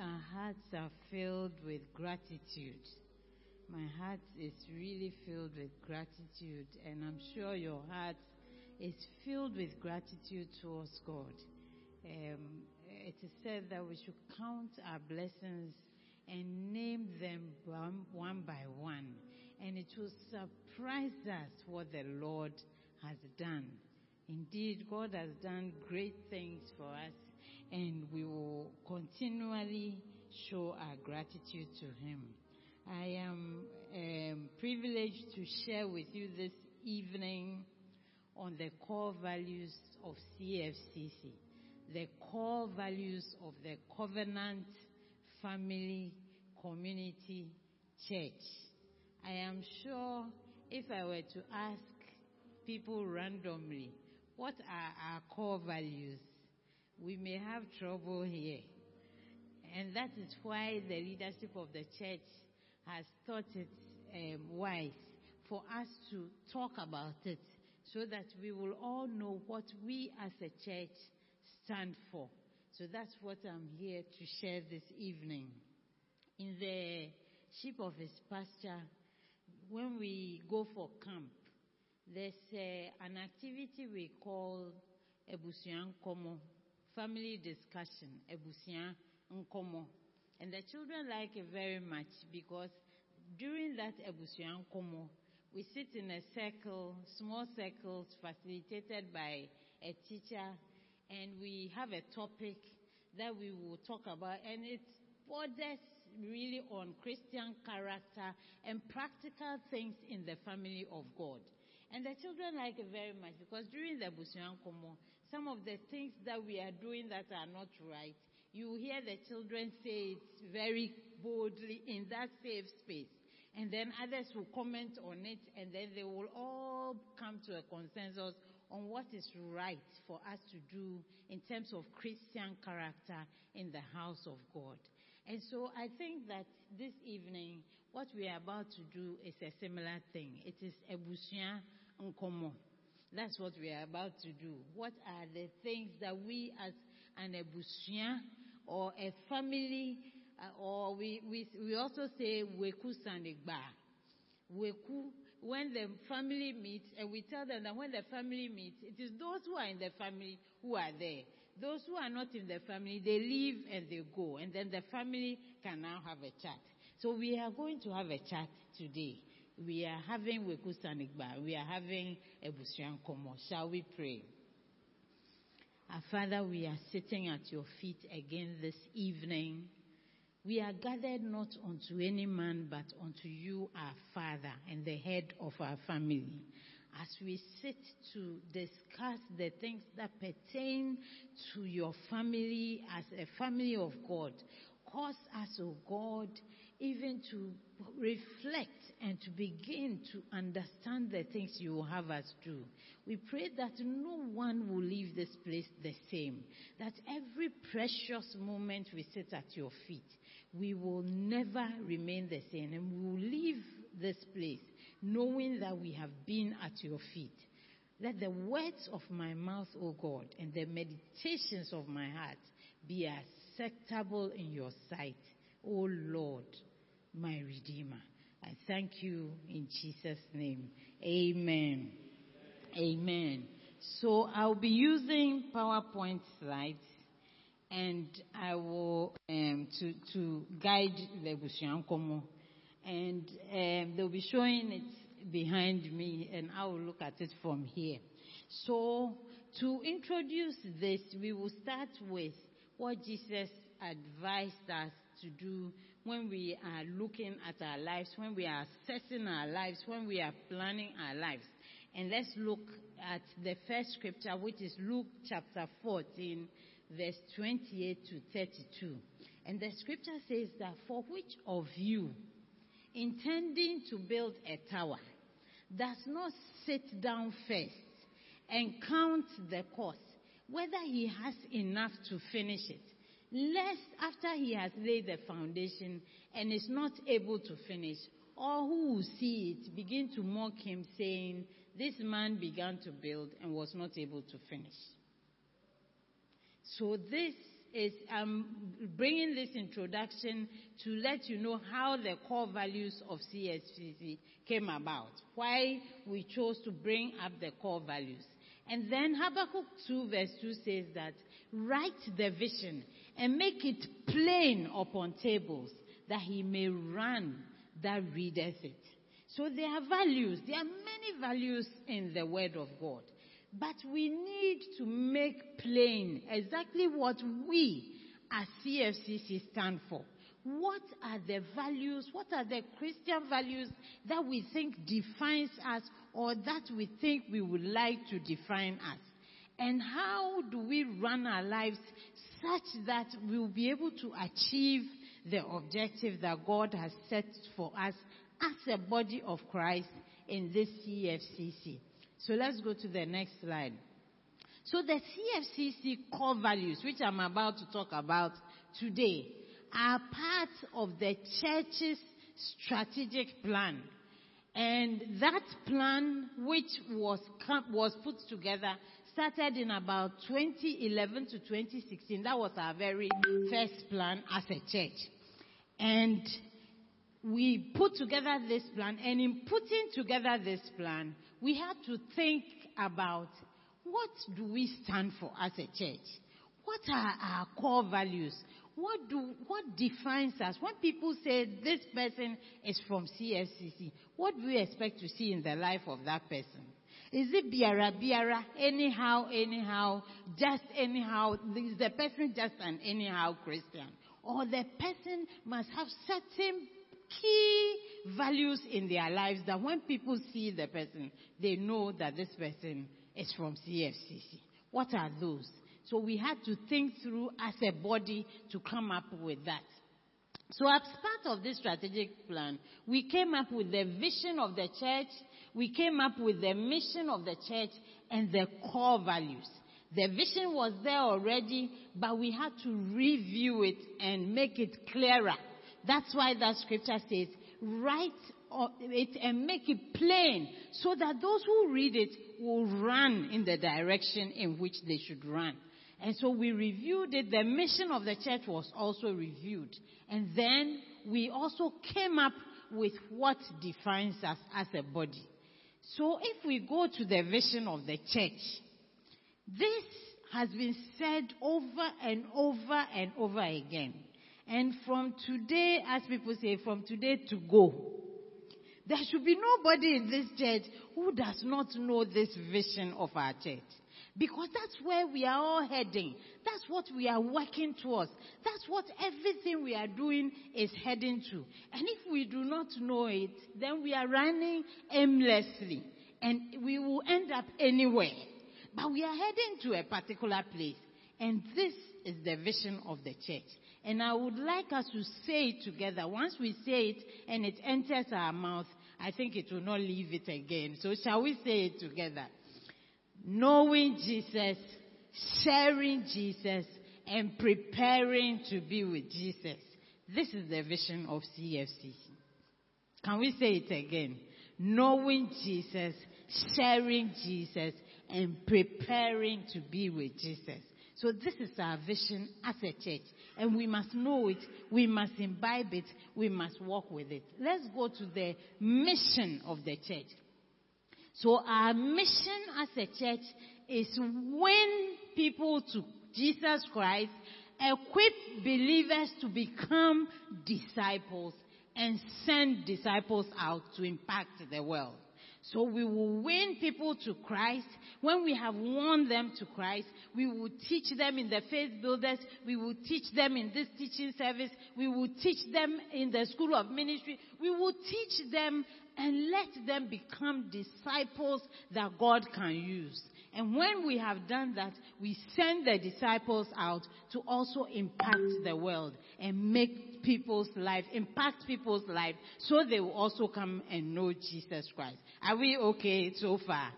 our hearts are filled with gratitude. My heart is really filled with gratitude, and I'm sure your heart is filled with gratitude towards God. Um, it is said that we should count our blessings and name them one, one by one, and it will surprise us what the Lord has done. Indeed, God has done great things for us, and we will continually show our gratitude to Him. I am um, privileged to share with you this evening on the core values of CFCC, the core values of the covenant family community church. I am sure if I were to ask people randomly, what are our core values? We may have trouble here. And that is why the leadership of the church has thought it um, wise for us to talk about it so that we will all know what we as a church stand for. So that's what I'm here to share this evening. In the sheep of his pasture, when we go for camp, there's uh, an activity we call Ebusian Komo, family discussion, Ebusian Nkomo. And the children like it very much because during that Ebusian Komo, we sit in a circle, small circles facilitated by a teacher, and we have a topic that we will talk about, and it borders really on Christian character and practical things in the family of God. And the children like it very much because during the Busuan Komo, some of the things that we are doing that are not right, you hear the children say it very boldly in that safe space. And then others will comment on it, and then they will all come to a consensus on what is right for us to do in terms of Christian character in the house of God. And so I think that this evening, what we are about to do is a similar thing. It is Ebusia Nkomo. That's what we are about to do. What are the things that we as an Ebusia or a family, uh, or we, we, we also say Weku Sanigba. Weku, when the family meets, and we tell them that when the family meets, it is those who are in the family who are there. Those who are not in the family, they leave and they go, and then the family can now have a chat. So we are going to have a chat today. We are having Weku Sanigba. We are having Ebusian Komo. Shall we pray? Our Father, we are sitting at your feet again this evening. We are gathered not unto any man, but unto you, our Father, and the head of our family. As we sit to discuss the things that pertain to your family as a family of God, cause us, O oh God, even to reflect and to begin to understand the things you have us do. We pray that no one will leave this place the same, that every precious moment we sit at your feet, we will never remain the same, and we will leave this place knowing that we have been at your feet. Let the words of my mouth, O God, and the meditations of my heart be acceptable in your sight, O Lord, my Redeemer. I thank you in Jesus' name. Amen. Amen. So I'll be using PowerPoint slides and I will um, to to guide the Bushiankomo, and um, they'll be showing it behind me, and I will look at it from here. So to introduce this, we will start with what Jesus advised us to do when we are looking at our lives, when we are assessing our lives, when we are planning our lives. And let's look at the first scripture, which is Luke chapter 14, verse 28 to 32. And the scripture says that for which of you, intending to build a tower, does not sit down first and count the cost, whether he has enough to finish it? Lest after he has laid the foundation and is not able to finish, all who will see it begin to mock him, saying, This man began to build and was not able to finish. So, this is I'm bringing this introduction to let you know how the core values of CFCC came about, why we chose to bring up the core values. And then Habakkuk 2 verse 2 says that, write the vision and make it plain upon tables that he may run that readeth it. So there are values. There are many values in the Word of God. But we need to make plain exactly what we as CFCC stand for. What are the values, what are the Christian values that we think defines us or that we think we would like to define us? And how do we run our lives such that we'll be able to achieve the objective that God has set for us as a body of Christ in this CFCC? So let's go to the next slide. So the CFCC core values, which I'm about to talk about today, are part of the church's strategic plan. And that plan, which was, was put together, started in about 2011 to 2016. That was our very first plan as a church. And we put together this plan, and in putting together this plan, we had to think about what do we stand for as a church? What are our core values? What do, what defines us? When people say this person is from CFCC, what do we expect to see in the life of that person? Is it biara biara, anyhow, anyhow, just anyhow? Is the person just an anyhow Christian? Or the person must have certain key values in their lives that when people see the person, they know that this person is from CFCC. What are those? So we had to think through as a body to come up with that. So as part of this strategic plan, we came up with the vision of the church, we came up with the mission of the church and the core values. The vision was there already, but we had to review it and make it clearer. That's why that scripture says, write it and make it plain so that those who read it will run in the direction in which they should run. And so we reviewed it. The mission of the church was also reviewed. And then we also came up with what defines us as a body. So if we go to the vision of the church, this has been said over and over and over again. And from today, as people say, from today to go, there should be nobody in this church who does not know this vision of our church. Because that's where we are all heading. That's what we are working towards. That's what everything we are doing is heading to. And if we do not know it, then we are running aimlessly. And we will end up anywhere. But we are heading to a particular place. And this is the vision of the church. And I would like us to say it together. Once we say it and it enters our mouth, I think it will not leave it again. So shall we say it together? Knowing Jesus, sharing Jesus, and preparing to be with Jesus. This is the vision of CFCC. Can we say it again? Knowing Jesus, sharing Jesus, and preparing to be with Jesus. So this is our vision as a church. And we must know it. We must imbibe it. We must walk with it. Let's go to the mission of the church. So our mission as a church is to win people to Jesus Christ, equip believers to become disciples, and send disciples out to impact the world. So we will win people to Christ. When we have won them to Christ, we will teach them in the faith builders. We will teach them in this teaching service. We will teach them in the school of ministry. We will teach them and let them become disciples that God can use. And when we have done that, we send the disciples out to also impact the world and make people's life, impact people's life so they will also come and know Jesus Christ. Are we okay so far?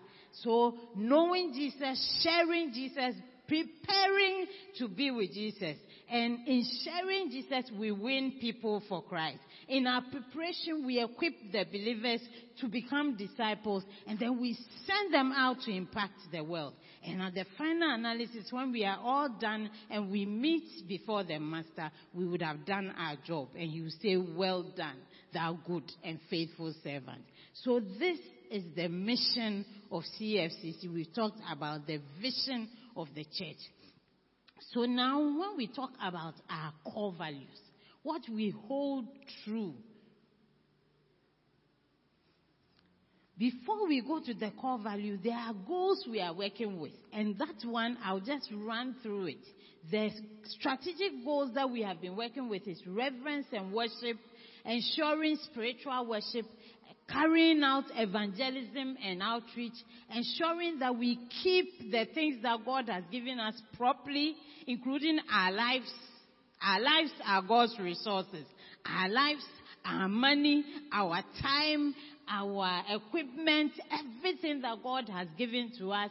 So knowing Jesus, sharing Jesus, preparing to be with Jesus. And in sharing Jesus, we win people for Christ. In our preparation, we equip the believers to become disciples and then we send them out to impact the world. And at the final analysis, when we are all done and we meet before the master, we would have done our job and you say, well done, thou good and faithful servant. So this is the mission of CFCC. We've talked about the vision of the church. So now when we talk about our core values, what we hold true, before we go to the core value, there are goals we are working with. And that one, I'll just run through it. The strategic goals that we have been working with is reverence and worship, ensuring spiritual worship, carrying out evangelism and outreach, ensuring that we keep the things that God has given us properly, including our lives. Our lives are God's resources. Our lives, our money, our time, our equipment, everything that God has given to us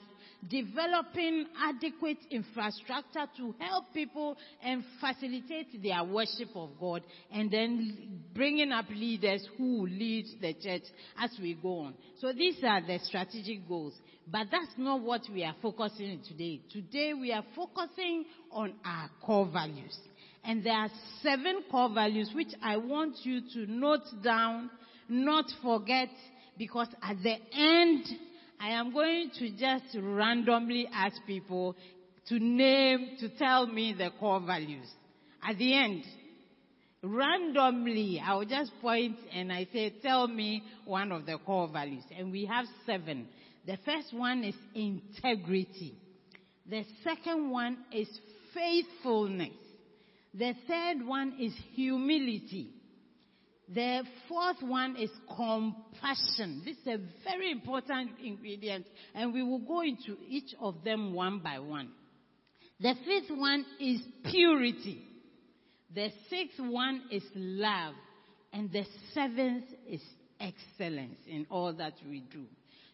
developing adequate infrastructure to help people and facilitate their worship of God, and then bringing up leaders who lead the church as we go on. So these are the strategic goals. But that's not what we are focusing on today. Today we are focusing on our core values. And there are seven core values which I want you to note down, not forget, because at the end I am going to just randomly ask people to name, to tell me the core values. At the end, randomly, I will just point and I say, tell me one of the core values. And we have seven. The first one is integrity. The second one is faithfulness. The third one is humility. The fourth one is compassion. This is a very important ingredient, and we will go into each of them one by one. The fifth one is purity. The sixth one is love. And the seventh is excellence in all that we do.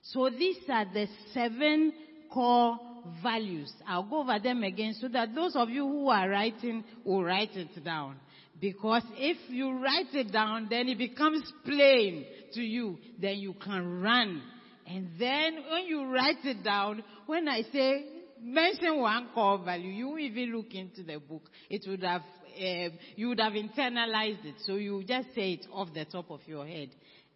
So these are the seven core values. I'll go over them again so that those of you who are writing will write it down. Because if you write it down, then it becomes plain to you. Then you can run. And then when you write it down, when I say mention one core value, you even look into the book. It would have, uh, you would have internalized it. So you just say it off the top of your head.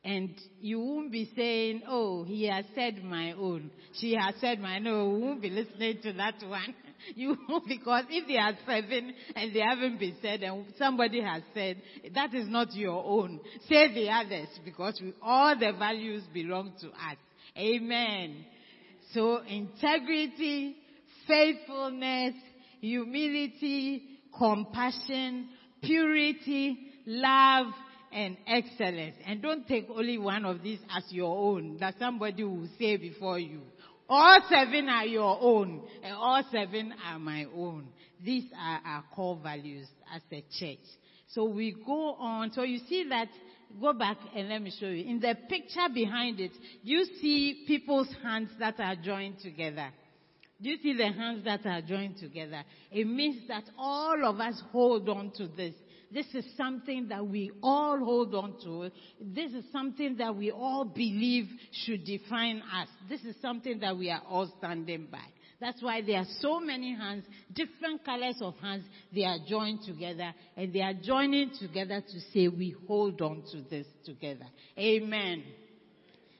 And you won't be saying, oh, he has said my own. She has said my no. We won't be listening to that one. You, because if they are seven and they haven't been said and somebody has said, that is not your own. Say the others because we, all the values belong to us. Amen. So integrity, faithfulness, humility, compassion, purity, love, and excellence. And don't take only one of these as your own that somebody will say before you. All seven are your own, and all seven are my own. These are our core values as a church. So we go on. So you see that, go back and let me show you. In the picture behind it, you see people's hands that are joined together. Do you see the hands that are joined together? It means that all of us hold on to this. This is something that we all hold on to. This is something that we all believe should define us. This is something that we are all standing by. That's why there are so many hands, different colors of hands, they are joined together and they are joining together to say we hold on to this together. Amen.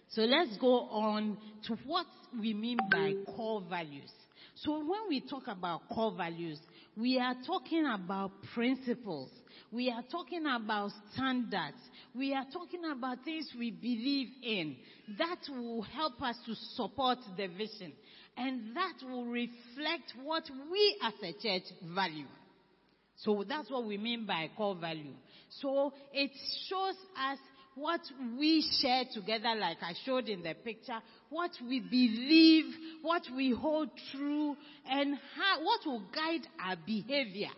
So let's go on to what we mean by core values. So when we talk about core values, we are talking about principles we are talking about standards. We are talking about things we believe in. That will help us to support the vision. And that will reflect what we as a church value. So that's what we mean by core value. So it shows us what we share together, like I showed in the picture, what we believe, what we hold true, and how, what will guide our behavior.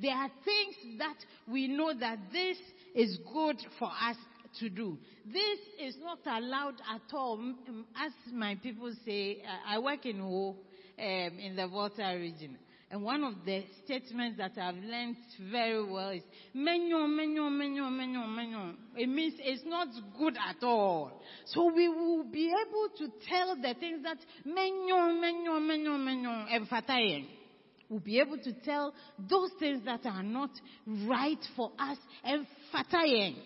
There are things that we know that this is good for us to do. This is not allowed at all. As my people say, I work in Ho, um, in the Volta region. And one of the statements that I've learned very well is menyo, menyo, menyo, menyo, menyo. It means it's not good at all. So we will be able to tell the things that menyo, menyo, menyo, menyo, emphatayen. We'll be able to tell those things that are not right for us, emphatayen.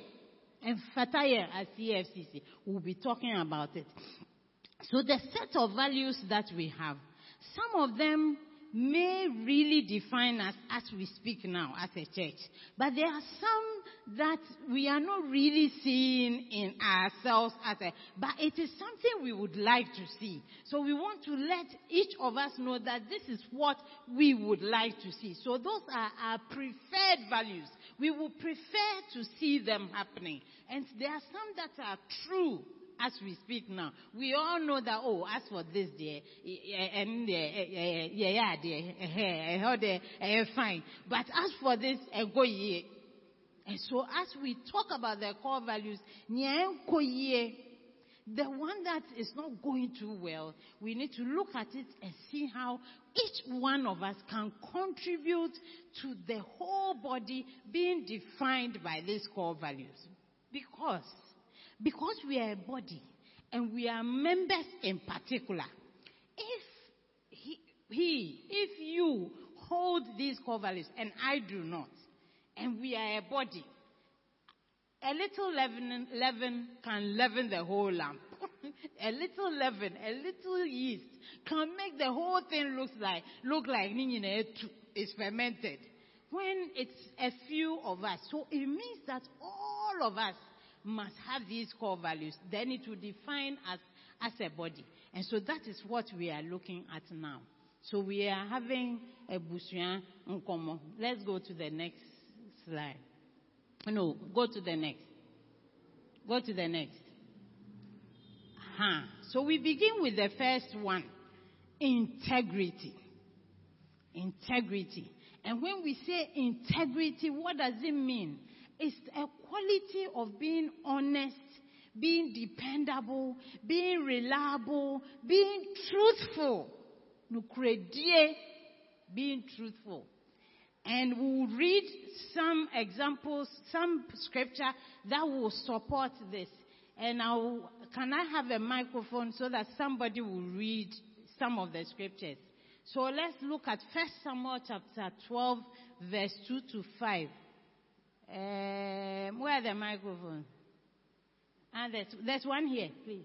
Emphatayen at CFCC. We'll be talking about it. So the set of values that we have, some of them may really define us as we speak now as a church. But there are some that we are not really seeing in ourselves as a, but it is something we would like to see. So we want to let each of us know that this is what we would like to see. So those are our preferred values. We would prefer to see them happening. And there are some that are true as we speak now, we all know that, oh, as for this day, and yeah, yeah, yeah, yeah, fine. But as for this, go ye. And so as we talk about the core values, the one that is not going too well, we need to look at it and see how each one of us can contribute to the whole body being defined by these core values. Because because we are a body and we are members in particular, if he, he if you hold these core values and I do not, and we are a body, a little leaven, leaven can leaven the whole lamp. a little leaven, a little yeast can make the whole thing look like look like it's fermented. When it's a few of us, so it means that all of us must have these core values. Then it will define us as a body. And so that is what we are looking at now. So we are having a Bushian Nkomo. Let's go to the next slide. No, go to the next. Go to the next. Huh. So we begin with the first one. Integrity. Integrity. And when we say integrity, what does it mean? It's a quality of being honest, being dependable, being reliable, being truthful. Being truthful. And we'll read some examples, some scripture that will support this. And I'll, can I have a microphone so that somebody will read some of the scriptures? So let's look at 1 Samuel chapter 12, verse 2 to 5. Um, where the microphone? And there's, there's one here, please.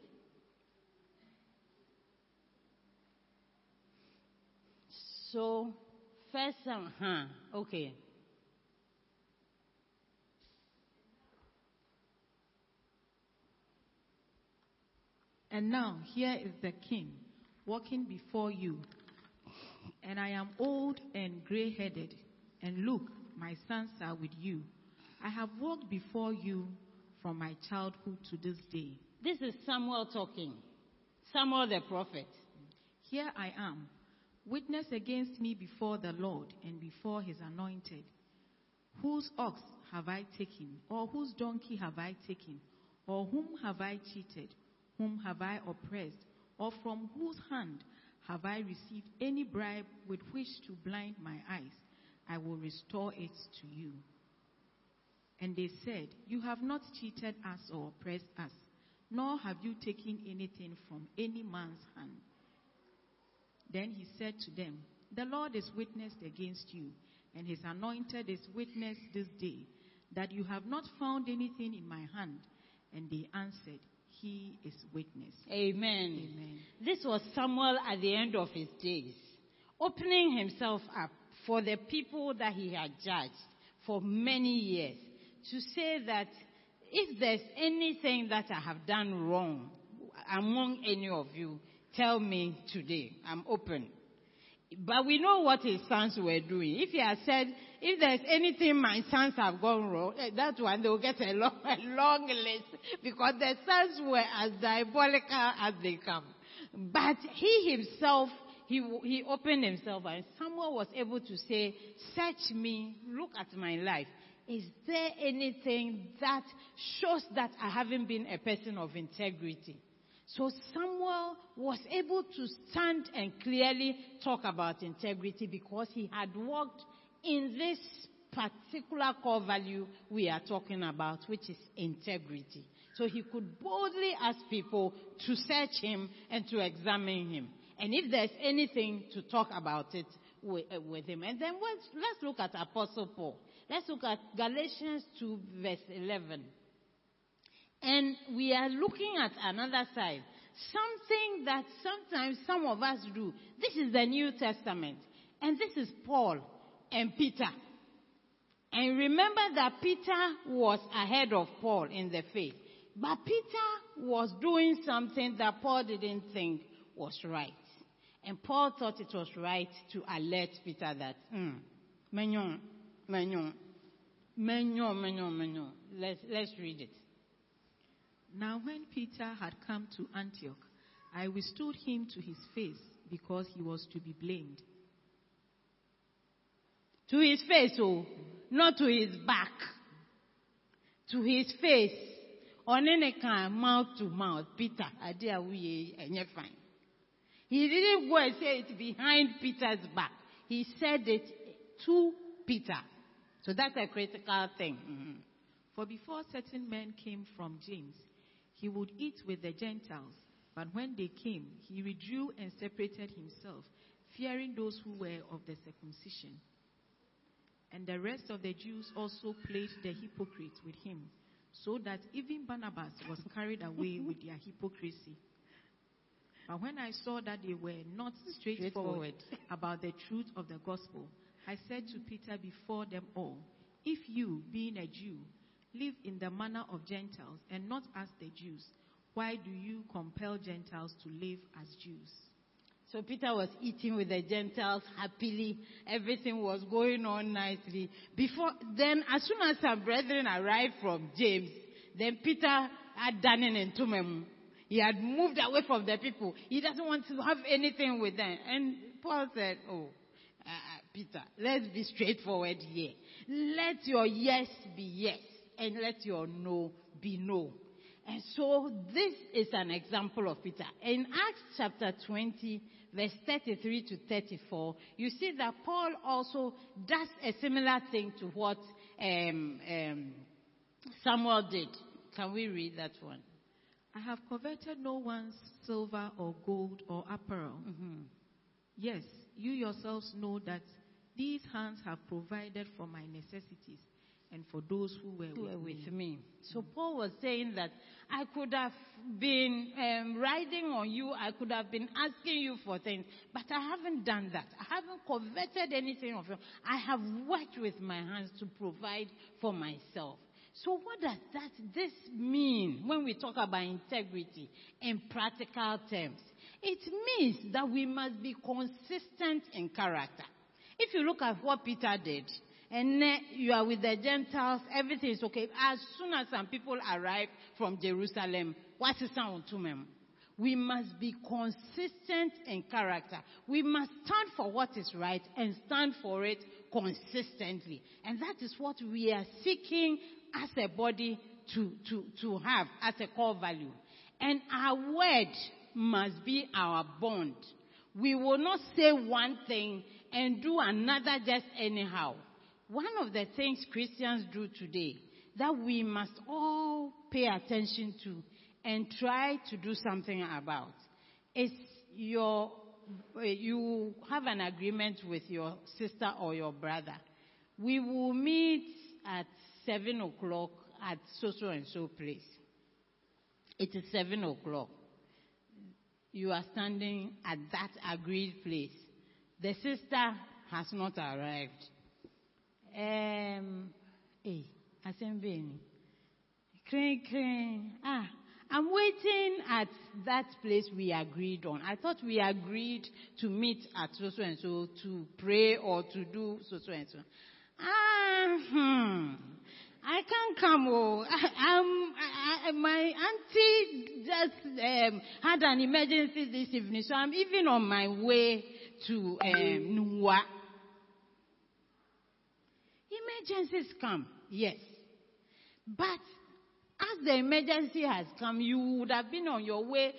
So, first, um, huh, okay. And now, here is the king walking before you. And I am old and gray headed. And look, my sons are with you. I have walked before you from my childhood to this day. This is Samuel talking. Samuel the prophet. Here I am, witness against me before the Lord and before his anointed. Whose ox have I taken, or whose donkey have I taken, or whom have I cheated, whom have I oppressed, or from whose hand have I received any bribe with which to blind my eyes? I will restore it to you. And they said, You have not cheated us or oppressed us, nor have you taken anything from any man's hand. Then he said to them, The Lord is witness against you, and his anointed is witness this day, that you have not found anything in my hand. And they answered, He is witness. Amen. Amen. This was Samuel at the end of his days, opening himself up for the people that he had judged for many years to say that if there's anything that I have done wrong among any of you, tell me today. I'm open. But we know what his sons were doing. If he had said, if there's anything my sons have gone wrong, eh, that one they'll get a long, a long list because the sons were as diabolical as they come. But he himself, he, he opened himself and someone was able to say, search me, look at my life. Is there anything that shows that I haven't been a person of integrity? So Samuel was able to stand and clearly talk about integrity because he had walked in this particular core value we are talking about, which is integrity. So he could boldly ask people to search him and to examine him. And if there's anything to talk about it with, uh, with him. And then let's, let's look at Apostle Paul. Let's look at Galatians 2 verse 11. And we are looking at another side. Something that sometimes some of us do. This is the New Testament. And this is Paul and Peter. And remember that Peter was ahead of Paul in the faith. But Peter was doing something that Paul didn't think was right. And Paul thought it was right to alert Peter that, mm, menyon, menyon, menyon, menyon. Let's, let's read it. Now, when Peter had come to Antioch, I withstood him to his face because he was to be blamed. To his face, oh, not to his back. To his face. On any kind, mouth to mouth. Peter, idea we and you're fine. He didn't go and say it behind Peter's back. He said it to Peter. So that's a critical thing. Mm-hmm. For before certain men came from James, he would eat with the Gentiles. But when they came, he withdrew and separated himself, fearing those who were of the circumcision. And the rest of the Jews also played the hypocrite with him, so that even Barnabas was carried away with their hypocrisy. But when I saw that they were not straightforward, straightforward about the truth of the gospel, I said to Peter before them all, If you, being a Jew, live in the manner of Gentiles and not as the Jews, why do you compel Gentiles to live as Jews? So Peter was eating with the Gentiles happily. Everything was going on nicely. Before then, as soon as some brethren arrived from James, then Peter had done an entombment. He had moved away from the people. He doesn't want to have anything with them. And Paul said, "Oh, Peter, let's be straightforward here. Let your yes be yes, and let your no be no." And so this is an example of Peter. In Acts chapter 20, verse 33 to 34, you see that Paul also does a similar thing to what um, um, Samuel did. Can we read that one? I have coveted no one's silver or gold or apparel. Mm-hmm. Yes, you yourselves know that these hands have provided for my necessities and for those who were, who with, were me. with me. So Paul was saying that I could have been um, riding on you, I could have been asking you for things, but I haven't done that. I haven't coveted anything of you. I have worked with my hands to provide for myself. So what does that this mean when we talk about integrity in practical terms? It means that we must be consistent in character. If you look at what Peter did, and you are with the Gentiles, everything is okay. As soon as some people arrive from Jerusalem, what is sound to them? We must be consistent in character. We must stand for what is right and stand for it consistently. And that is what we are seeking as a body to, to, to have as a core value. And our word must be our bond. We will not say one thing and do another just anyhow one of the things Christians do today that we must all pay attention to and try to do something about is your eh, you have an agreement with your sister or your brother. We will meet at seven o'clock at so so and so place. It is seven o'clock. You are standing at that agreed place. The sister has not arrived. Um, hey, assembly. Crane, crane. Ah, I'm waiting at that place we agreed on. I thought we agreed to meet at so so and so to pray or to do so so and so. Ah, hmm. I can't come. Oh, I, um, I, my auntie just um, had an emergency this evening, so I'm even on my way to um. Emergencies come, yes. But as the emergency has come, you would have been on your way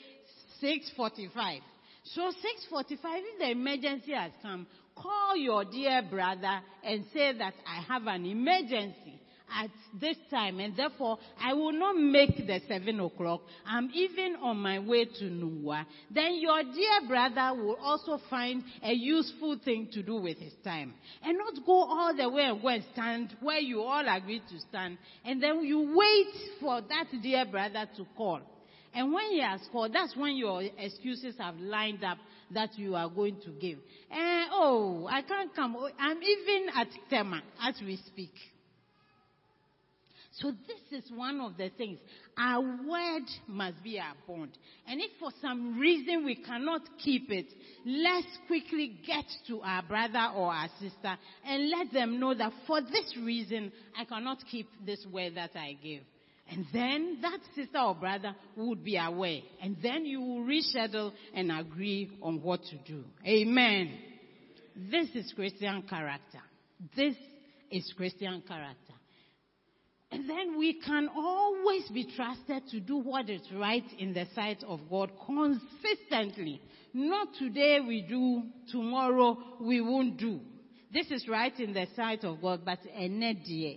6:45. So 6:45, if the emergency has come, call your dear brother and say that I have an emergency at this time and therefore I will not make the seven o'clock. I'm even on my way to Nuwa. Then your dear brother will also find a useful thing to do with his time and not go all the way and go and stand where you all agreed to stand and then you wait for that dear brother to call. And when he has called, that's when your excuses have lined up that you are going to give. And oh, I can't come. Oh, I'm even at Tema as we speak. So this is one of the things. Our word must be our bond. And if for some reason we cannot keep it, let's quickly get to our brother or our sister and let them know that for this reason I cannot keep this word that I gave. And then that sister or brother would be aware. And then you will reschedule and agree on what to do. Amen. This is Christian character. This is Christian character. And then we can always be trusted to do what is right in the sight of God consistently. Not today we do, tomorrow we won't do. This is right in the sight of God, but dear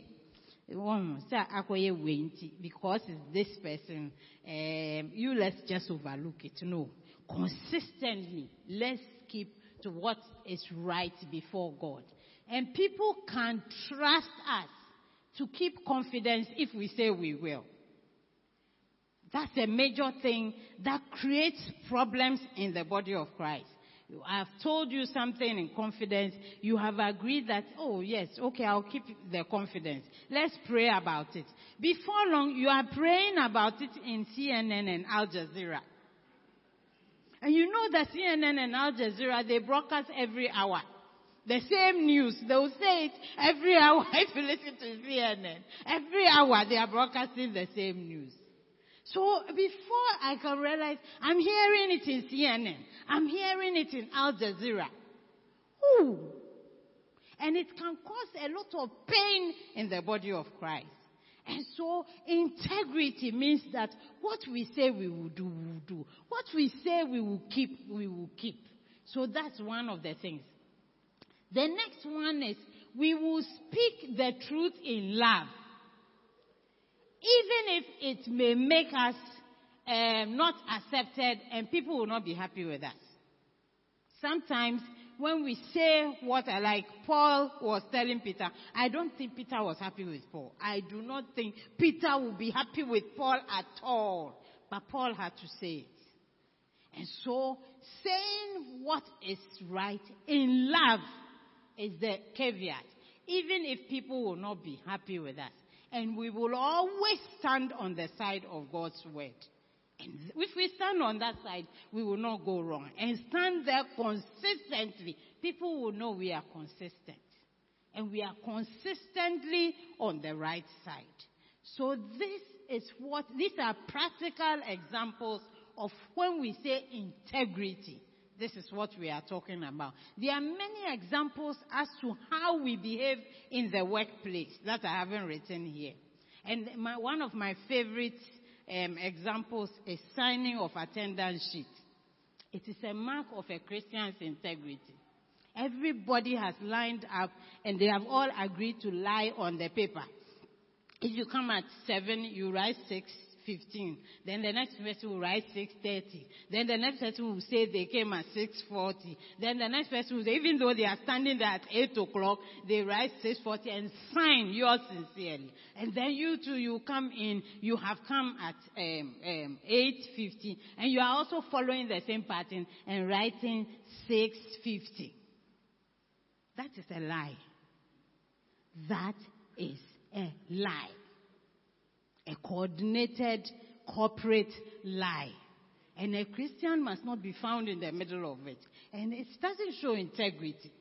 because it's this person. Um, you let's just overlook it. No. Consistently let's keep to what is right before god. And people can trust us to keep confidence if we say we will that's a major thing that creates problems in the body of christ I have told you something in confidence. You have agreed that, oh yes, okay, I'll keep the confidence. Let's pray about it. Before long, you are praying about it in CNN and Al Jazeera. And you know that CNN and Al Jazeera, they broadcast every hour. The same news. They'll say it every hour if you listen to CNN. Every hour they are broadcasting the same news. So before I can realize, I'm hearing it in CNN. I'm hearing it in Al Jazeera. Ooh. And it can cause a lot of pain in the body of Christ. And so integrity means that what we say we will do, we will do. What we say we will keep, we will keep. So that's one of the things. The next one is we will speak the truth in love even if it may make us um, not accepted and people will not be happy with us. Sometimes when we say what I like, Paul was telling Peter, I don't think Peter was happy with Paul. I do not think Peter will be happy with Paul at all. But Paul had to say it. And so saying what is right in love is the caveat. Even if people will not be happy with us and we will always stand on the side of God's word. And if we stand on that side, we will not go wrong. And stand there consistently. People will know we are consistent. And we are consistently on the right side. So this is what, these are practical examples of when we say integrity. This is what we are talking about. There are many examples as to how we behave in the workplace that I haven't written here. And my, one of my favorite um, examples is signing of attendance sheet. It is a mark of a Christian's integrity. Everybody has lined up and they have all agreed to lie on the paper. If you come at seven, you write six. 15. Then the next person will write 6.30. Then the next person will say they came at 6.40. Then the next person will say, even though they are standing there at 8 o'clock, they write 6.40 and sign yours sincerely. And then you too, you come in, you have come at um, um, 8.50 and you are also following the same pattern and writing 6.50. That is a lie. That is a lie a coordinated corporate lie. And a Christian must not be found in the middle of it. And it doesn't show integrity.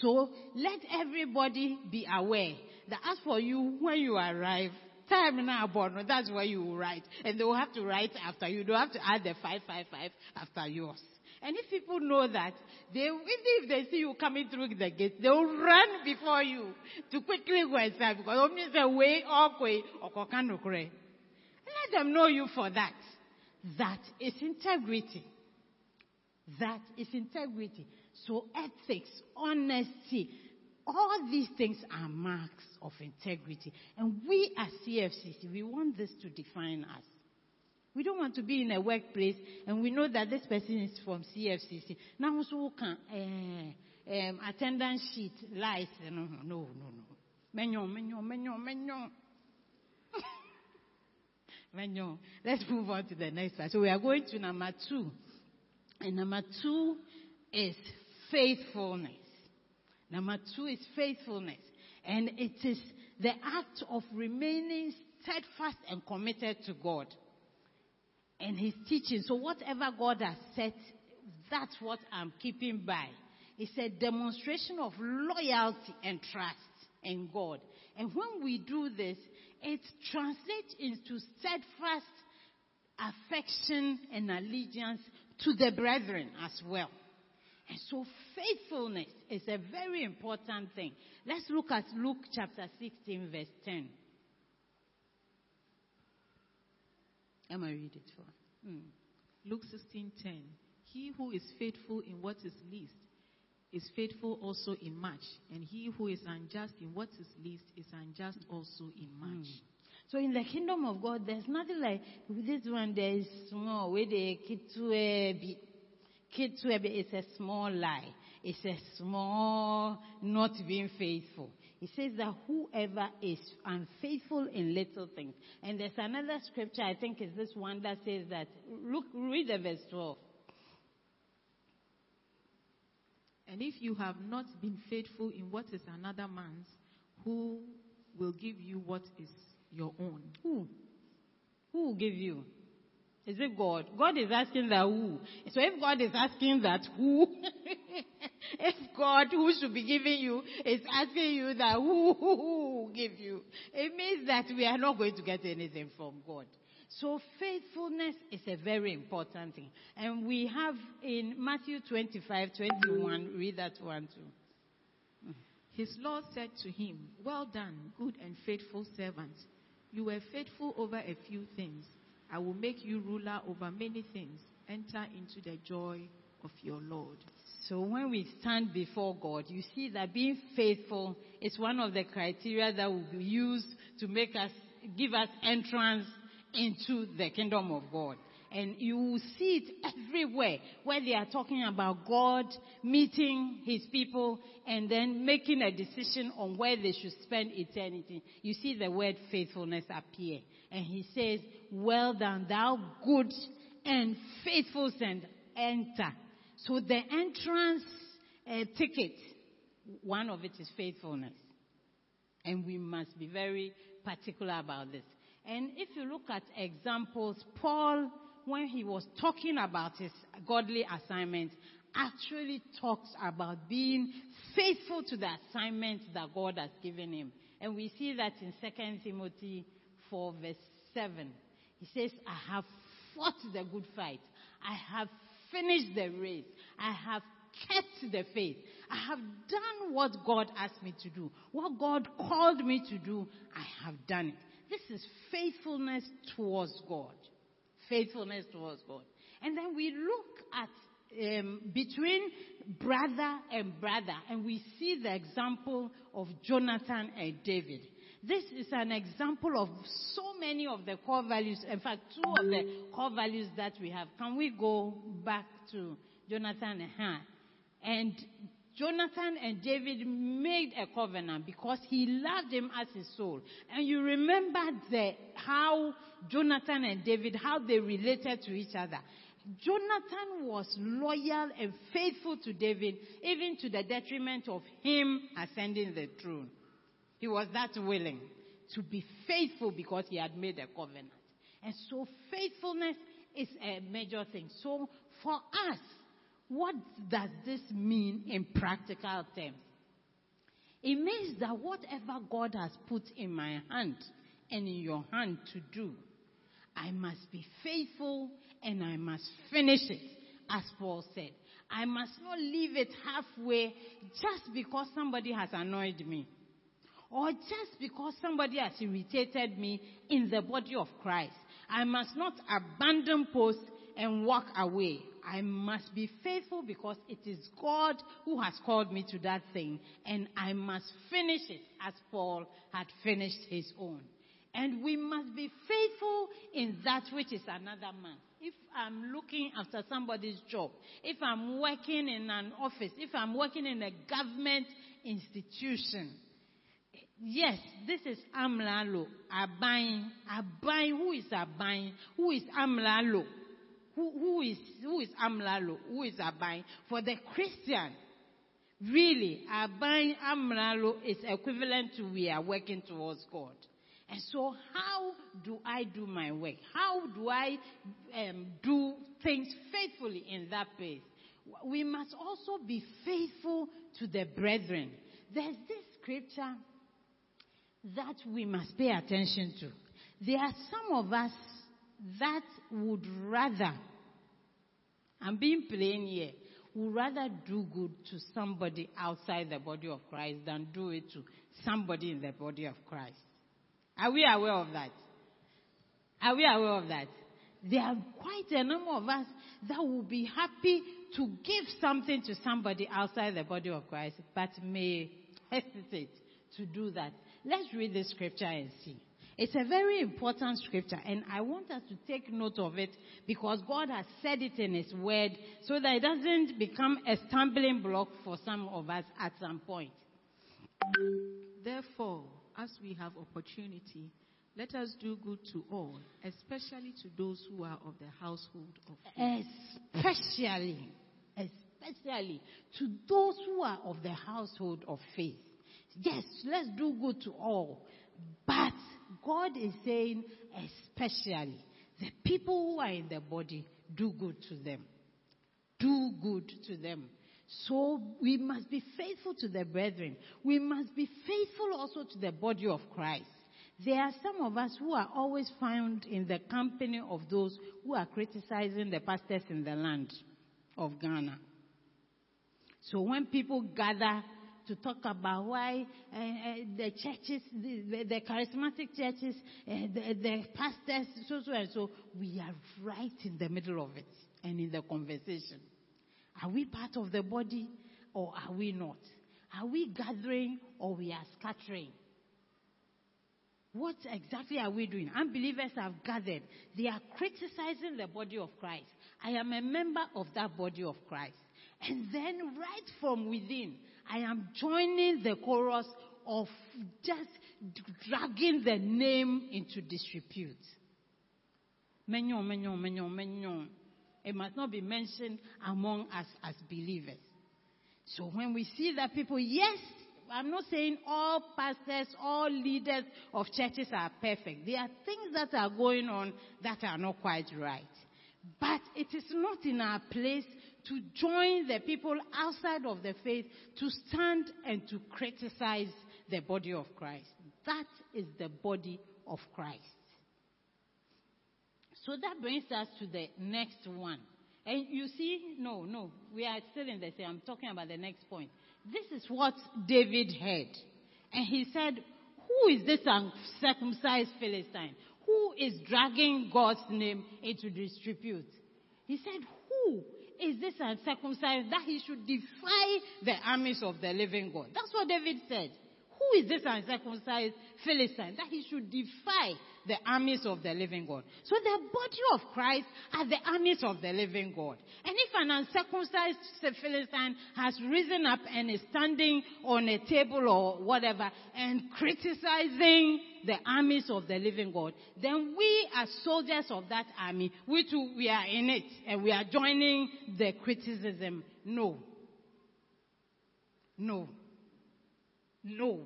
So let everybody be aware that as for you, when you arrive, time now born, that's where you will write. And they will have to write after you. They don't have to add the 555 after yours. And if people know that, they, even if they see you coming through the gate, they will run before you to quickly go inside because means a way or way or Let them know you for that. That is integrity. That is integrity. So ethics, honesty, all these things are marks of integrity. And we as CFCC, we want this to define us. We don't want to be in a workplace and we know that this person is from CFCC. Now also can um, attendance sheet lies. No, no, no, no. Menyon, menyon, menyon, menyon. menyon. Let's move on to the next one. So we are going to number two. And number two is faithfulness. Number two is faithfulness. And it is the act of remaining steadfast and committed to God and His teaching. So whatever God has said, that's what I'm keeping by. It's a demonstration of loyalty and trust in God. And when we do this, it translates into steadfast affection and allegiance to the brethren as well. And so faithfulness is a very important thing. Let's look at Luke chapter 16 verse 10. Am I read it for? Mm. Luke 16:10. He who is faithful in what is least is faithful also in much, and he who is unjust in what is least is unjust also in much. Mm. So in the kingdom of God, there's nothing like this one. There is small where they kid to be kid to be. It's a small lie. It's a small not being faithful. He says that whoever is unfaithful in little things. And there's another scripture, I think is this one that says that, look, read the verse 12. And if you have not been faithful in what is another man's, who will give you what is your own? Who? Who will give you? Is it God? God is asking that who. So if God is asking that who, if God who should be giving you is asking you that who, who, who will give you, it means that we are not going to get anything from God. So faithfulness is a very important thing. And we have in Matthew 25, 21, read that one too. His Lord said to him, Well done, good and faithful servant. You were faithful over a few things. I will make you ruler over many things. Enter into the joy of your Lord. So when we stand before God, you see that being faithful is one of the criteria that will be used to make us, give us entrance into the kingdom of God. And you will see it everywhere where they are talking about God meeting his people and then making a decision on where they should spend eternity. You see the word faithfulness appear. And he says, well done, thou good and faithful son, enter. So the entrance uh, ticket, one of it is faithfulness. And we must be very particular about this. And if you look at examples, Paul, when he was talking about his godly assignment, actually talks about being faithful to the assignment that God has given him. And we see that in 2 Timothy 4 verse 7. He says, I have fought the good fight. I have finished the race. I have kept the faith. I have done what God asked me to do. What God called me to do, I have done it. This is faithfulness towards God. Faithfulness towards God. And then we look at um, between brother and brother, and we see the example of Jonathan and David. This is an example of so many of the core values. In fact, two of the core values that we have. Can we go back to Jonathan and her? And Jonathan and David made a covenant because he loved him as his soul. And you remember the, how Jonathan and David, how they related to each other. Jonathan was loyal and faithful to David, even to the detriment of him ascending the throne. He was that willing to be faithful because he had made a covenant. And so faithfulness is a major thing. So for us, what does this mean in practical terms? It means that whatever God has put in my hand and in your hand to do, I must be faithful and I must finish it, as Paul said. I must not leave it halfway just because somebody has annoyed me or just because somebody has irritated me in the body of Christ. I must not abandon post and walk away. I must be faithful because it is God who has called me to that thing and I must finish it as Paul had finished his own. And we must be faithful in that which is another man. If I'm looking after somebody's job, if I'm working in an office, if I'm working in a government institution, yes, this is Amlalo, Abain. Abain, who is Abain? Who is Amlalo? Who, who is, who is Amlalo? Who is Abain? For the Christian, really, Abain, Amlalo is equivalent to we are working towards God. And so, how do I do my work? How do I um, do things faithfully in that place? We must also be faithful to the brethren. There's this scripture that we must pay attention to. There are some of us that would rather, I'm being plain here, would rather do good to somebody outside the body of Christ than do it to somebody in the body of Christ. Are we aware of that? Are we aware of that? There are quite a number of us that will be happy to give something to somebody outside the body of Christ, but may hesitate to do that. Let's read the scripture and see. It's a very important scripture, and I want us to take note of it because God has said it in His Word so that it doesn't become a stumbling block for some of us at some point. Therefore, as we have opportunity, let us do good to all, especially to those who are of the household of faith. Especially, especially to those who are of the household of faith. Yes, let's do good to all. But God is saying, especially, the people who are in the body, do good to them. Do good to them. So we must be faithful to the brethren. We must be faithful also to the body of Christ. There are some of us who are always found in the company of those who are criticizing the pastors in the land of Ghana. So when people gather to talk about why uh, uh, the churches, the, the, charismatic churches, uh, the, the pastors, so, so and so, we are right in the middle of it and in the conversation. Are we part of the body or are we not? Are we gathering or we are scattering? What exactly are we doing? Unbelievers have gathered. They are criticizing the body of Christ. I am a member of that body of Christ. And then right from within, I am joining the chorus of just dragging the name into disrepute. Menyon, menyon, menyon, menyon. It must not be mentioned among us as believers. So when we see that people, yes, I'm not saying all pastors, all leaders of churches are perfect. There are things that are going on that are not quite right. But it is not in our place to join the people outside of the faith to stand and to criticize the body of Christ. That is the body of Christ. So that brings us to the next one. And you see, no, no, we are still in the same. I'm talking about the next point. This is what David heard. And he said, Who is this uncircumcised Philistine? Who is dragging God's name into disrepute? He said, Who is this uncircumcised that he should defy the armies of the living God? That's what David said. Who is this uncircumcised Philistine that he should defy the armies of the living God? So the body of Christ are the armies of the living God. And if an uncircumcised Philistine has risen up and is standing on a table or whatever and criticizing the armies of the living God, then we as soldiers of that army, we too, we are in it and we are joining the criticism. No. No. No.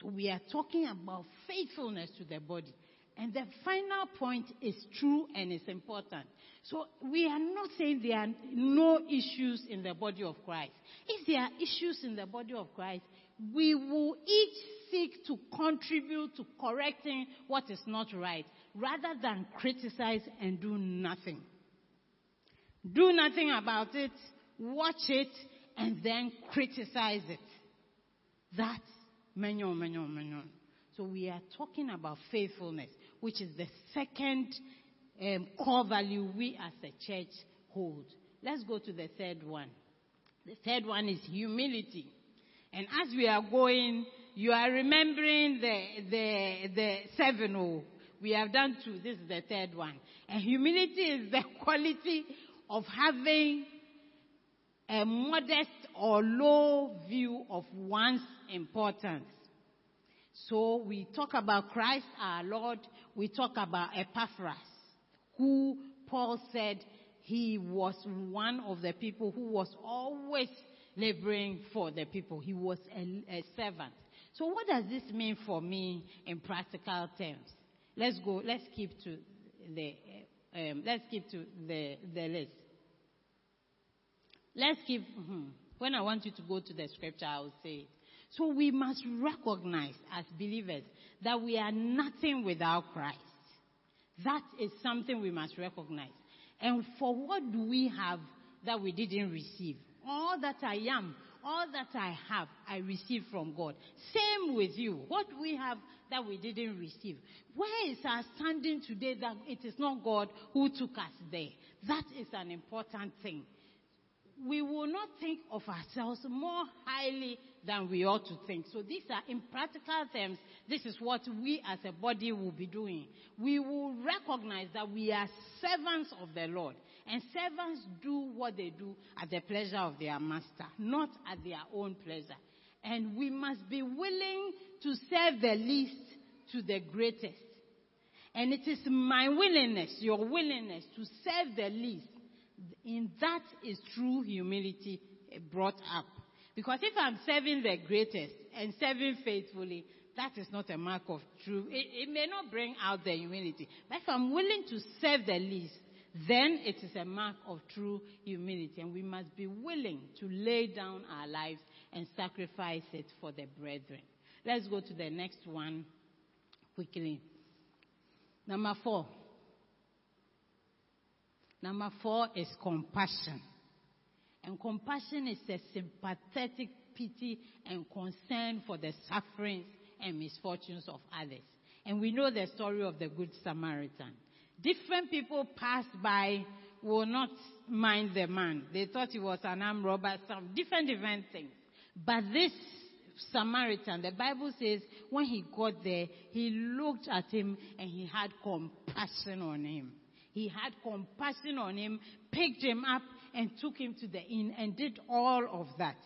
So we are talking about faithfulness to the body. And the final point is true and is important. So we are not saying there are no issues in the body of Christ. If there are issues in the body of Christ, we will each seek to contribute to correcting what is not right rather than criticize and do nothing. Do nothing about it, watch it, and then criticize it. That Menyon, menyon, menyon. So we are talking about faithfulness, which is the second um, core value we as a church hold. Let's go to the third one. The third one is humility. And as we are going, you are remembering the, the, the seven oh. We have done two. This is the third one. And humility is the quality of having a modest or low view of one's importance. So we talk about Christ our Lord. We talk about Epaphras, who Paul said he was one of the people who was always laboring for the people. He was a, a servant. So what does this mean for me in practical terms? Let's go, let's keep to the, um, let's keep to the, the list. Let's keep, hmm, when I want you to go to the scripture, I will say it. So we must recognize as believers that we are nothing without Christ. That is something we must recognize. And for what do we have that we didn't receive? All that I am, all that I have, I receive from God. Same with you. What we have that we didn't receive. Where is our standing today that it is not God who took us there? That is an important thing. We will not think of ourselves more highly than we ought to think. So these are, in practical terms, this is what we as a body will be doing. We will recognize that we are servants of the Lord. And servants do what they do at the pleasure of their master, not at their own pleasure. And we must be willing to serve the least to the greatest. And it is my willingness, your willingness to serve the least. In that is true humility brought up. Because if I'm serving the greatest and serving faithfully, that is not a mark of true. It, it, may not bring out the humility. But if I'm willing to serve the least, then it is a mark of true humility. And we must be willing to lay down our lives and sacrifice it for the brethren. Let's go to the next one quickly. Number four. Number four is compassion. And compassion is a sympathetic pity and concern for the sufferings and misfortunes of others. And we know the story of the Good Samaritan. Different people passed by will not mind the man. They thought he was an armed robber, some different different things. But this Samaritan, the Bible says when he got there, he looked at him and he had compassion on him. He had compassion on him, picked him up and took him to the inn and did all of that.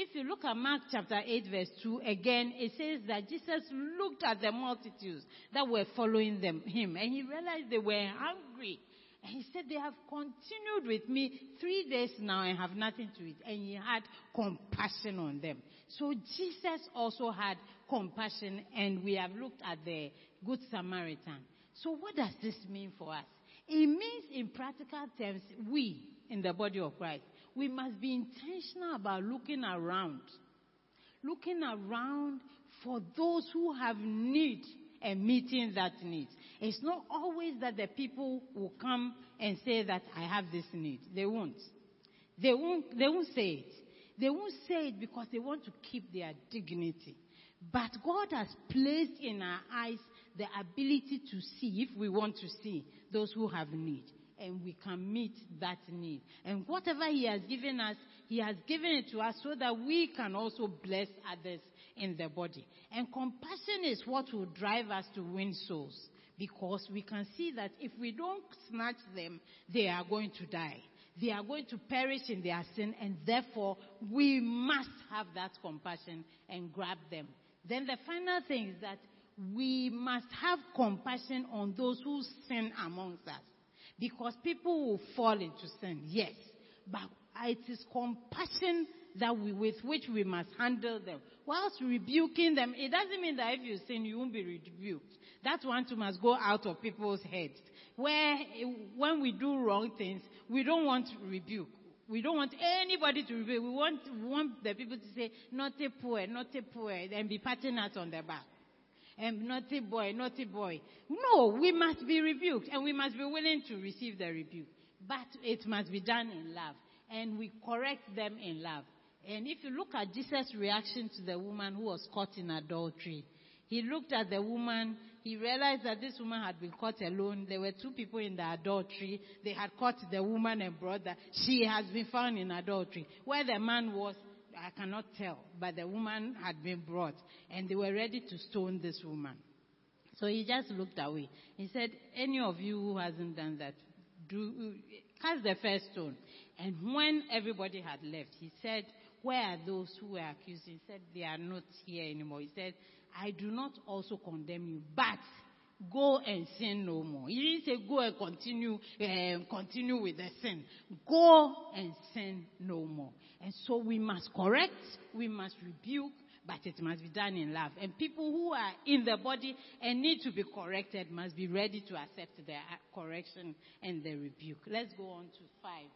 If you look at Mark chapter 8 verse 2 again, it says that Jesus looked at the multitudes that were following them, him and he realized they were hungry. And he said, they have continued with me three days now and have nothing to eat. And he had compassion on them. So Jesus also had compassion and we have looked at the Good Samaritan. So what does this mean for us? It means in practical terms, we in the body of Christ, we must be intentional about looking around. Looking around for those who have need and meeting that need. It's not always that the people will come and say that I have this need. They won't. They won't, they won't say it. They won't say it because they want to keep their dignity. But God has placed in our eyes the ability to see, if we want to see, those who have need. And we can meet that need. And whatever He has given us, He has given it to us so that we can also bless others in the body. And compassion is what will drive us to win souls. Because we can see that if we don't snatch them, they are going to die. They are going to perish in their sin and therefore we must have that compassion and grab them. Then the final thing is that we must have compassion on those who sin amongst us. Because people will fall into sin, yes. But it is compassion that we, with which we must handle them. Whilst rebuking them, it doesn't mean that if you sin, you won't be rebuked. That one too must go out of people's heads. Where, when we do wrong things, we don't want rebuke. We don't want anybody to rebuke. We want, we want the people to say, not a poor, not a poor, and be patting us on the back. And naughty boy, naughty boy. No, we must be rebuked and we must be willing to receive the rebuke. But it must be done in love. And we correct them in love. And if you look at Jesus' reaction to the woman who was caught in adultery, he looked at the woman, he realized that this woman had been caught alone. There were two people in the adultery. They had caught the woman and that. She has been found in adultery. Where the man was, I cannot tell, but the woman had been brought and they were ready to stone this woman. So he just looked away. He said, Any of you who hasn't done that, do cast the first stone. And when everybody had left, he said, Where are those who were accused? He said, They are not here anymore. He said, I do not also condemn you, but go and sin no more. He didn't say go and continue, uh, continue with the sin. Go and sin no more. And so we must correct, we must rebuke, but it must be done in love. And people who are in the body and need to be corrected must be ready to accept the correction and the rebuke. Let's go on to five.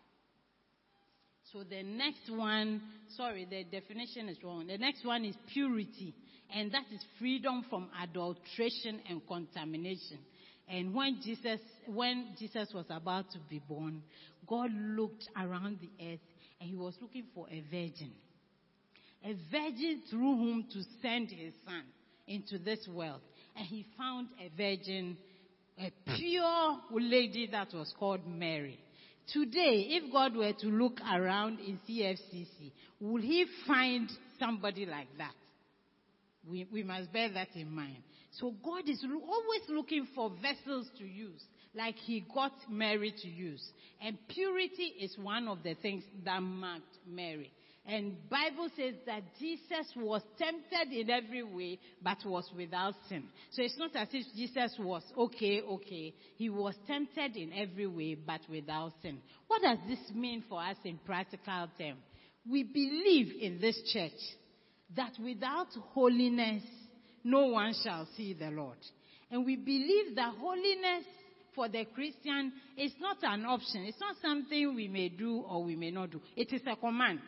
So the next one, sorry, the definition is wrong. The next one is purity, and that is freedom from adulteration and contamination. And when Jesus, when Jesus was about to be born, God looked around the earth and he was looking for a virgin. A virgin through whom to send his son into this world. And he found a virgin, a pure lady that was called Mary. Today, if God were to look around in CFCC, will he find somebody like that? We, we must bear that in mind. So God is always looking for vessels to use, like he got Mary to use. And purity is one of the things that marked Mary. And Bible says that Jesus was tempted in every way, but was without sin. So it's not as if Jesus was okay, okay. He was tempted in every way, but without sin. What does this mean for us in practical terms? We believe in this church that without holiness, no one shall see the Lord. And we believe that holiness for the Christian is not an option. It's not something we may do or we may not do. It is a command.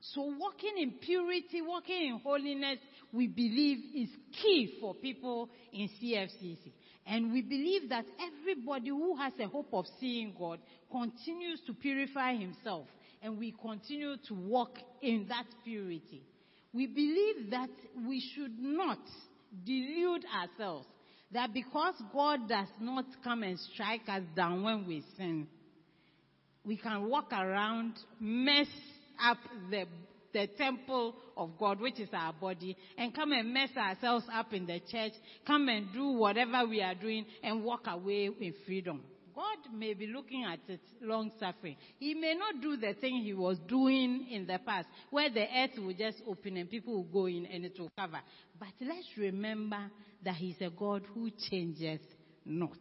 So walking in purity, walking in holiness, we believe is key for people in CFCC. And we believe that everybody who has a hope of seeing God continues to purify himself and we continue to walk in that purity. We believe that we should not delude ourselves that because God does not come and strike us down when we sin, we can walk around, mess up the, the temple of God, which is our body, and come and mess ourselves up in the church, come and do whatever we are doing and walk away in freedom. God may be looking at it long suffering. He may not do the thing he was doing in the past, where the earth will just open and people will go in and it will cover. But let's remember that he's a God who changes not.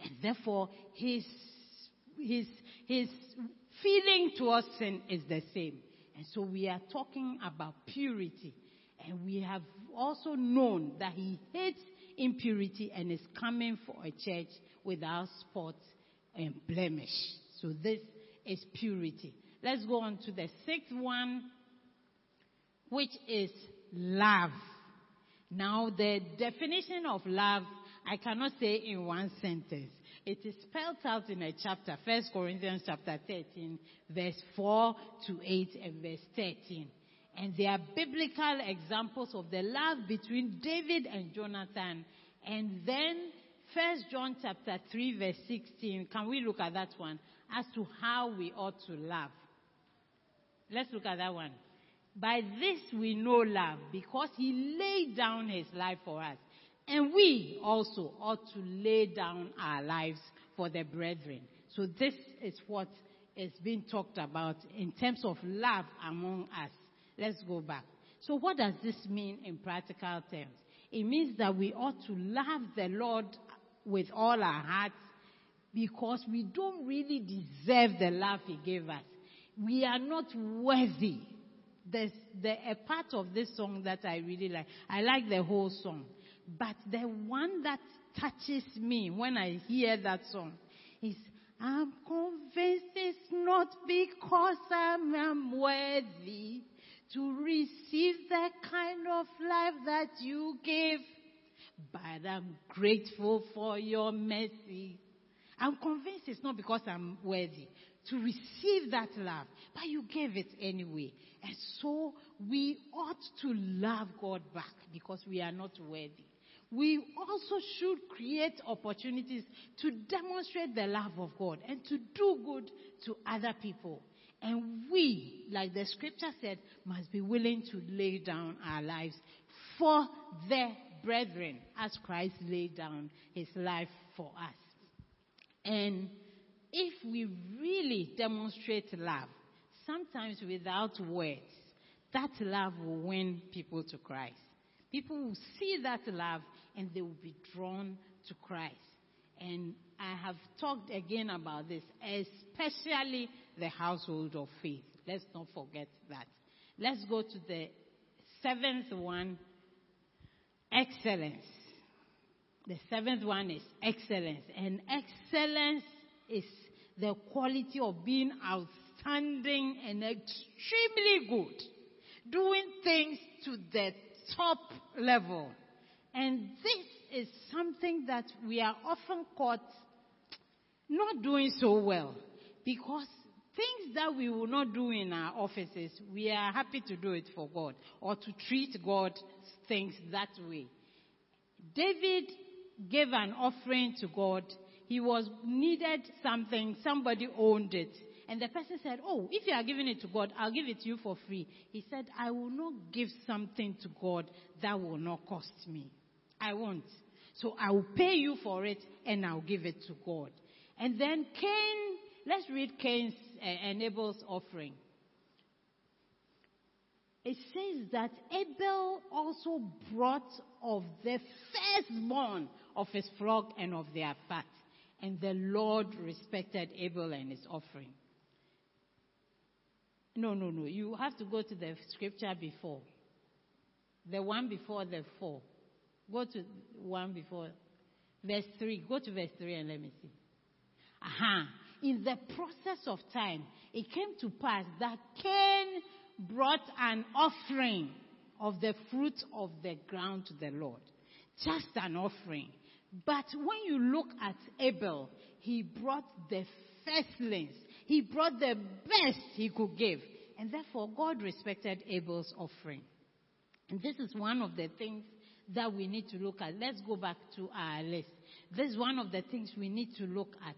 And therefore, his, his, his feeling towards sin is the same. And so we are talking about purity. And we have also known that he hates impurity and is coming for a church without spot and blemish. So this is purity. Let's go on to the sixth one, which is love. Now the definition of love, I cannot say in one sentence. It is spelled out in a chapter, 1 Corinthians chapter 13, verse 4 to 8 and verse 13. And there are biblical examples of the love between David and Jonathan. And then 1 John chapter 3 verse 16. Can we look at that one? As to how we ought to love. Let's look at that one. By this we know love because he laid down his life for us. And we also ought to lay down our lives for the brethren. So this is what is being talked about in terms of love among us. Let's go back. So what does this mean in practical terms? It means that we ought to love the Lord with all our hearts because we don't really deserve the love He gave us. We are not worthy. There's the, a part of this song that I really like. I like the whole song. But the one that touches me when I hear that song is, I'm convinced it's not because I'm worthy to receive the kind of life that you give, but I'm grateful for your mercy. I'm convinced it's not because I'm worthy. to receive that love, but you gave it anyway. And so we ought to love God back because we are not worthy. We also should create opportunities to demonstrate the love of God and to do good to other people. And we, like the scripture said, must be willing to lay down our lives for the brethren as Christ laid down his life for us. And if we really demonstrate love, sometimes without words, that love will win people to Christ. People will see that love and they will be drawn to Christ. And I have talked again about this, especially the household of faith. Let's not forget that. Let's go to the seventh one excellence. The seventh one is excellence. And excellence is the quality of being outstanding and extremely good. Doing things to the top level. And this is something that we are often caught not doing so well. Because things that we will not do in our offices, we are happy to do it for God or to treat God's things that way. David gave an offering to God. He was needed something, somebody owned it. And the person said, Oh, if you are giving it to God, I'll give it to you for free. He said, I will not give something to God that will not cost me. I won't. So I will pay you for it and I'll give it to God. And then Cain, let's read Cain's uh, and Abel's offering. It says that Abel also brought of the firstborn of his flock and of their fat. And the Lord respected Abel and his offering. No, no, no. You have to go to the scripture before. The one before the four. Go to one before. Verse 3. Go to verse 3 and let me see. Aha. In the process of time, it came to pass that Cain brought an offering of the fruit of the ground to the Lord. Just an offering. But when you look at Abel, he brought the firstlings. He brought the best he could give. And therefore, God respected Abel's offering. And this is one of the things that we need to look at. Let's go back to our list. This is one of the things we need to look at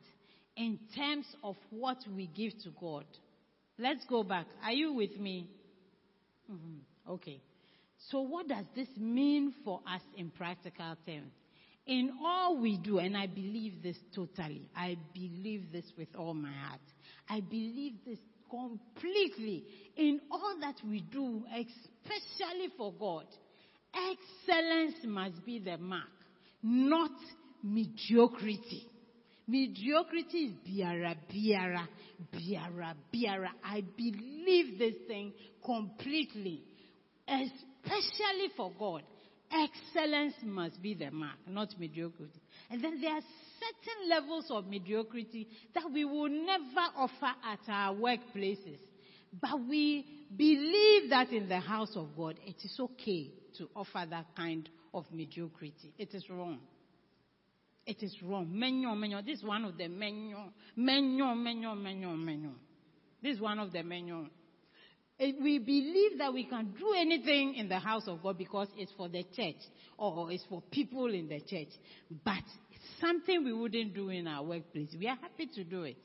in terms of what we give to God. Let's go back. Are you with me? Mm-hmm. Okay. So, what does this mean for us in practical terms? In all we do, and I believe this totally, I believe this with all my heart. I believe this completely in all that we do, especially for God. Excellence must be the mark, not mediocrity. Mediocrity is biara, biara, biara, biara. I believe this thing completely, especially for God. Excellence must be the mark, not mediocrity. And then there are certain levels of mediocrity that we will never offer at our workplaces. But we believe that in the house of God, it is okay to offer that kind of mediocrity. It is wrong. It is wrong. Menyo, menyo. This is one of the menyo. Menyo, menyo, menyo, menyo. This is one of the menyo. Eh, we believe that we can do anything in the house of God because it's for the church or it's for people in the church. But something we wouldn't do in our workplace. We are happy to do it.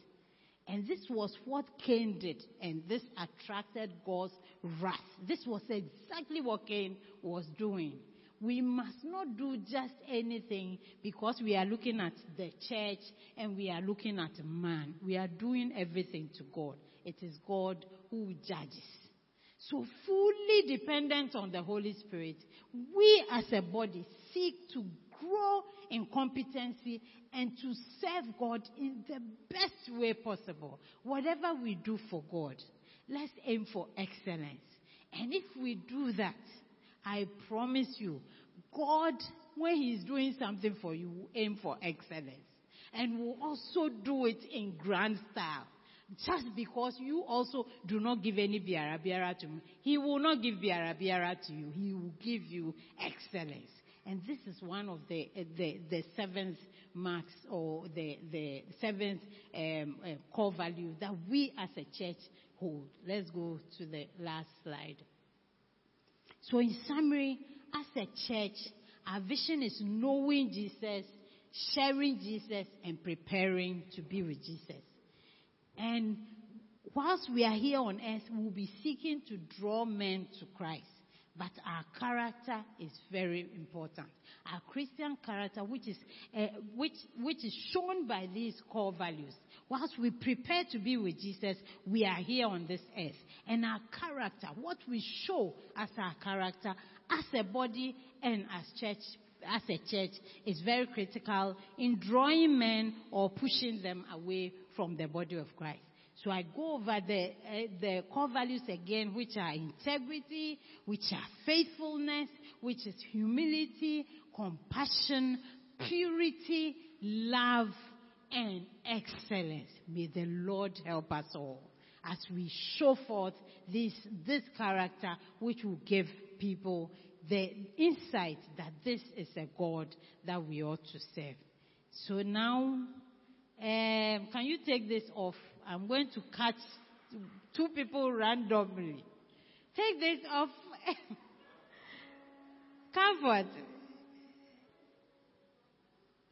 And this was what Cain did, and this attracted God's wrath. This was exactly what Cain was doing. We must not do just anything because we are looking at the church and we are looking at man. We are doing everything to God. It is God who judges. So fully dependent on the Holy Spirit, we as a body seek to grow in competency and to serve God in the best way possible. Whatever we do for God, let's aim for excellence. And if we do that, I promise you, God, when He's doing something for you, will aim for excellence. And will also do it in grand style. Just because you also do not give any biara biara to him, he will not give biara biara to you. He will give you excellence. And this is one of the, uh, the, the seventh marks or the, the seventh um, uh, core value that we as a church hold. Let's go to the last slide. So in summary, as a church, our vision is knowing Jesus, sharing Jesus, and preparing to be with Jesus. And whilst we are here on earth, we'll be seeking to draw men to Christ. But our character is very important. Our Christian character, which is, uh, which, which is shown by these core values. Whilst we prepare to be with Jesus, we are here on this earth. And our character, what we show as our character, as a body and as church, as a church, is very critical in drawing men or pushing them away from the body of Christ. So I go over the, uh, the core values again, which are integrity, which are faithfulness, which is humility, compassion, purity, love, and excellence. May the Lord help us all as we show forth this, this character which will give people the insight that this is a God that we ought to serve. So now, um, can you take this off? I'm going to cut two people randomly. Take this off. Comfort.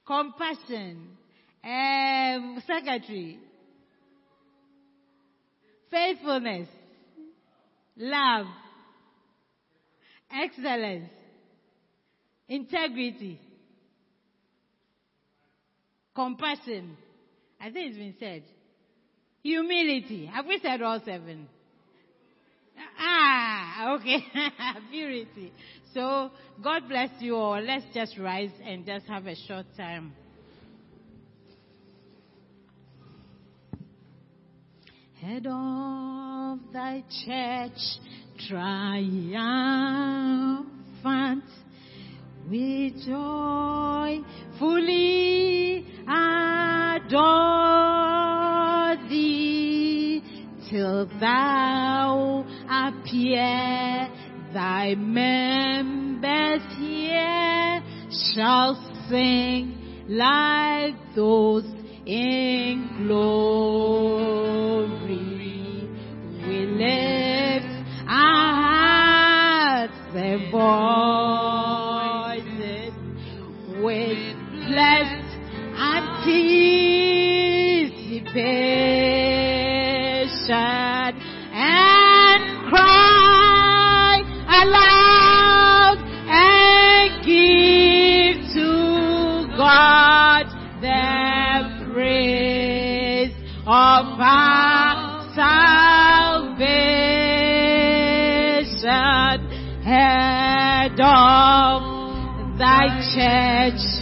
Compassion. Um, secretary. Faithfulness. Love. Excellence. Integrity. Compassion. I think it's been said. Humility. Have we said all seven? Ah, okay. Purity. So, God bless you all. Let's just rise and just have a short time. Head of thy church, triumphant, with joy fully adore thee till thou appear. Thy members here shall sing like those in glory. We lift our hearts voices of our salvation. Head of thy church